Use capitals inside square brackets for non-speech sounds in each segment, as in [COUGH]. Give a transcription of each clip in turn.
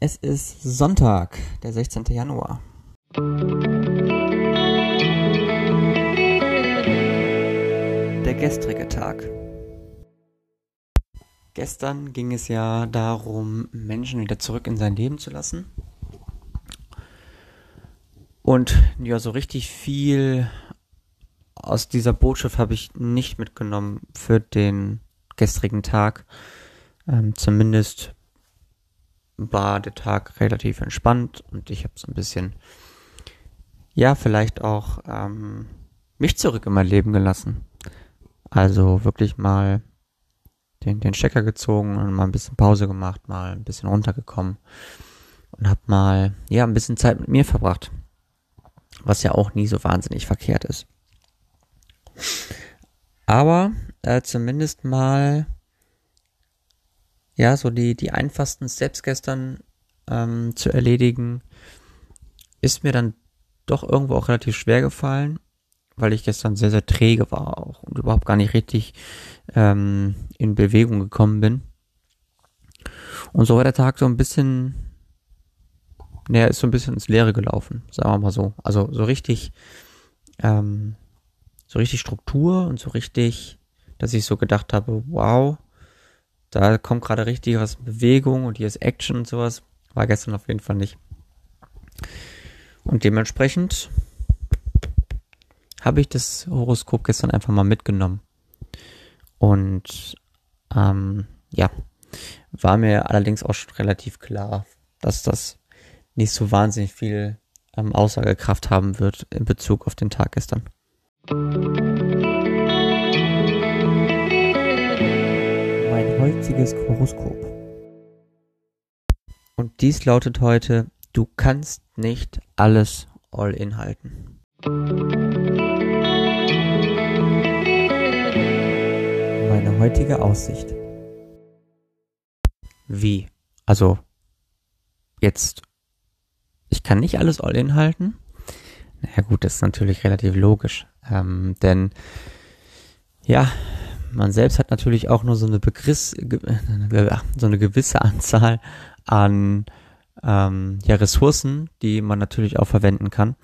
Es ist Sonntag, der 16. Januar. Der gestrige Tag. Gestern ging es ja darum, Menschen wieder zurück in sein Leben zu lassen. Und ja, so richtig viel aus dieser Botschaft habe ich nicht mitgenommen für den gestrigen Tag. Ähm, zumindest war der Tag relativ entspannt und ich habe so ein bisschen, ja, vielleicht auch ähm, mich zurück in mein Leben gelassen. Also wirklich mal den, den Stecker gezogen und mal ein bisschen Pause gemacht, mal ein bisschen runtergekommen und habe mal, ja, ein bisschen Zeit mit mir verbracht. Was ja auch nie so wahnsinnig verkehrt ist. Aber äh, zumindest mal ja, so die, die einfachsten Steps gestern ähm, zu erledigen, ist mir dann doch irgendwo auch relativ schwer gefallen, weil ich gestern sehr, sehr träge war auch und überhaupt gar nicht richtig ähm, in Bewegung gekommen bin. Und so war der Tag so ein bisschen, naja, ist so ein bisschen ins Leere gelaufen, sagen wir mal so. Also so richtig, ähm, so richtig Struktur und so richtig, dass ich so gedacht habe, wow, da kommt gerade richtig was Bewegung und hier ist Action und sowas. War gestern auf jeden Fall nicht. Und dementsprechend habe ich das Horoskop gestern einfach mal mitgenommen. Und ähm, ja, war mir allerdings auch schon relativ klar, dass das nicht so wahnsinnig viel ähm, Aussagekraft haben wird in Bezug auf den Tag gestern. Heutiges Horoskop. Und dies lautet heute, du kannst nicht alles all in halten. Meine heutige Aussicht. Wie? Also, jetzt, ich kann nicht alles all in halten? Naja gut, das ist natürlich relativ logisch. Ähm, denn, ja, man selbst hat natürlich auch nur so eine Begriff, so eine gewisse Anzahl an ähm, ja, Ressourcen, die man natürlich auch verwenden kann.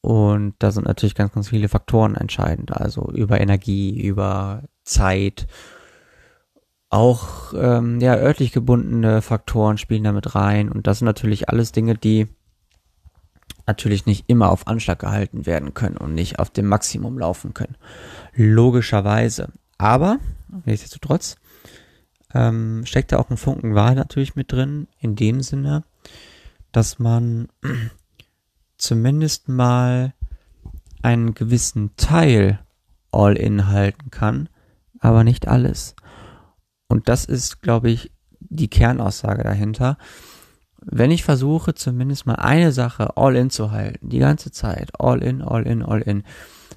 Und da sind natürlich ganz, ganz viele Faktoren entscheidend. Also über Energie, über Zeit, auch ähm, ja, örtlich gebundene Faktoren spielen damit rein. Und das sind natürlich alles Dinge, die natürlich nicht immer auf Anschlag gehalten werden können und nicht auf dem Maximum laufen können. Logischerweise. Aber, nichtsdestotrotz, ähm, steckt da auch ein Funken Wahrheit natürlich mit drin, in dem Sinne, dass man [CLEARS THROAT] zumindest mal einen gewissen Teil all-in halten kann, aber nicht alles. Und das ist, glaube ich, die Kernaussage dahinter. Wenn ich versuche, zumindest mal eine Sache all-in zu halten, die ganze Zeit, all-in, all-in, all-in,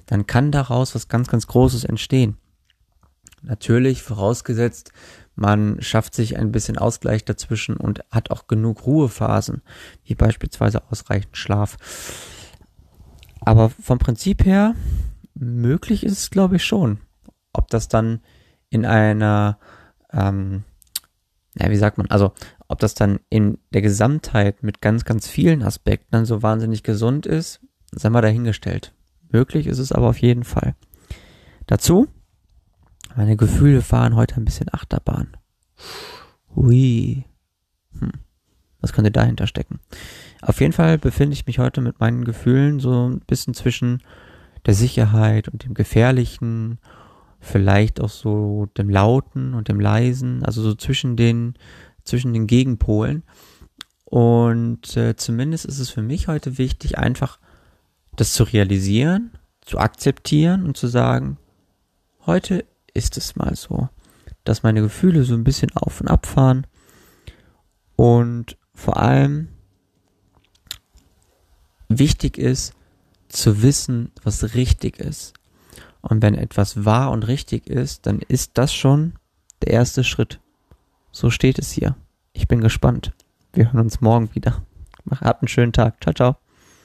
dann kann daraus was ganz, ganz Großes entstehen. Natürlich vorausgesetzt, man schafft sich ein bisschen Ausgleich dazwischen und hat auch genug Ruhephasen, wie beispielsweise ausreichend Schlaf. Aber vom Prinzip her, möglich ist es, glaube ich, schon. Ob das dann in einer, ähm, ja, wie sagt man, also ob das dann in der Gesamtheit mit ganz, ganz vielen Aspekten dann so wahnsinnig gesund ist, sei mal dahingestellt. Möglich ist es aber auf jeden Fall. Dazu meine Gefühle fahren heute ein bisschen Achterbahn. Hui. Hm. Was könnte dahinter stecken? Auf jeden Fall befinde ich mich heute mit meinen Gefühlen so ein bisschen zwischen der Sicherheit und dem Gefährlichen, vielleicht auch so dem Lauten und dem Leisen, also so zwischen den, zwischen den Gegenpolen. Und äh, zumindest ist es für mich heute wichtig, einfach das zu realisieren, zu akzeptieren und zu sagen, heute ist es mal so, dass meine Gefühle so ein bisschen auf und ab fahren und vor allem wichtig ist zu wissen, was richtig ist. Und wenn etwas wahr und richtig ist, dann ist das schon der erste Schritt. So steht es hier. Ich bin gespannt. Wir hören uns morgen wieder. Habt einen schönen Tag. Ciao, ciao.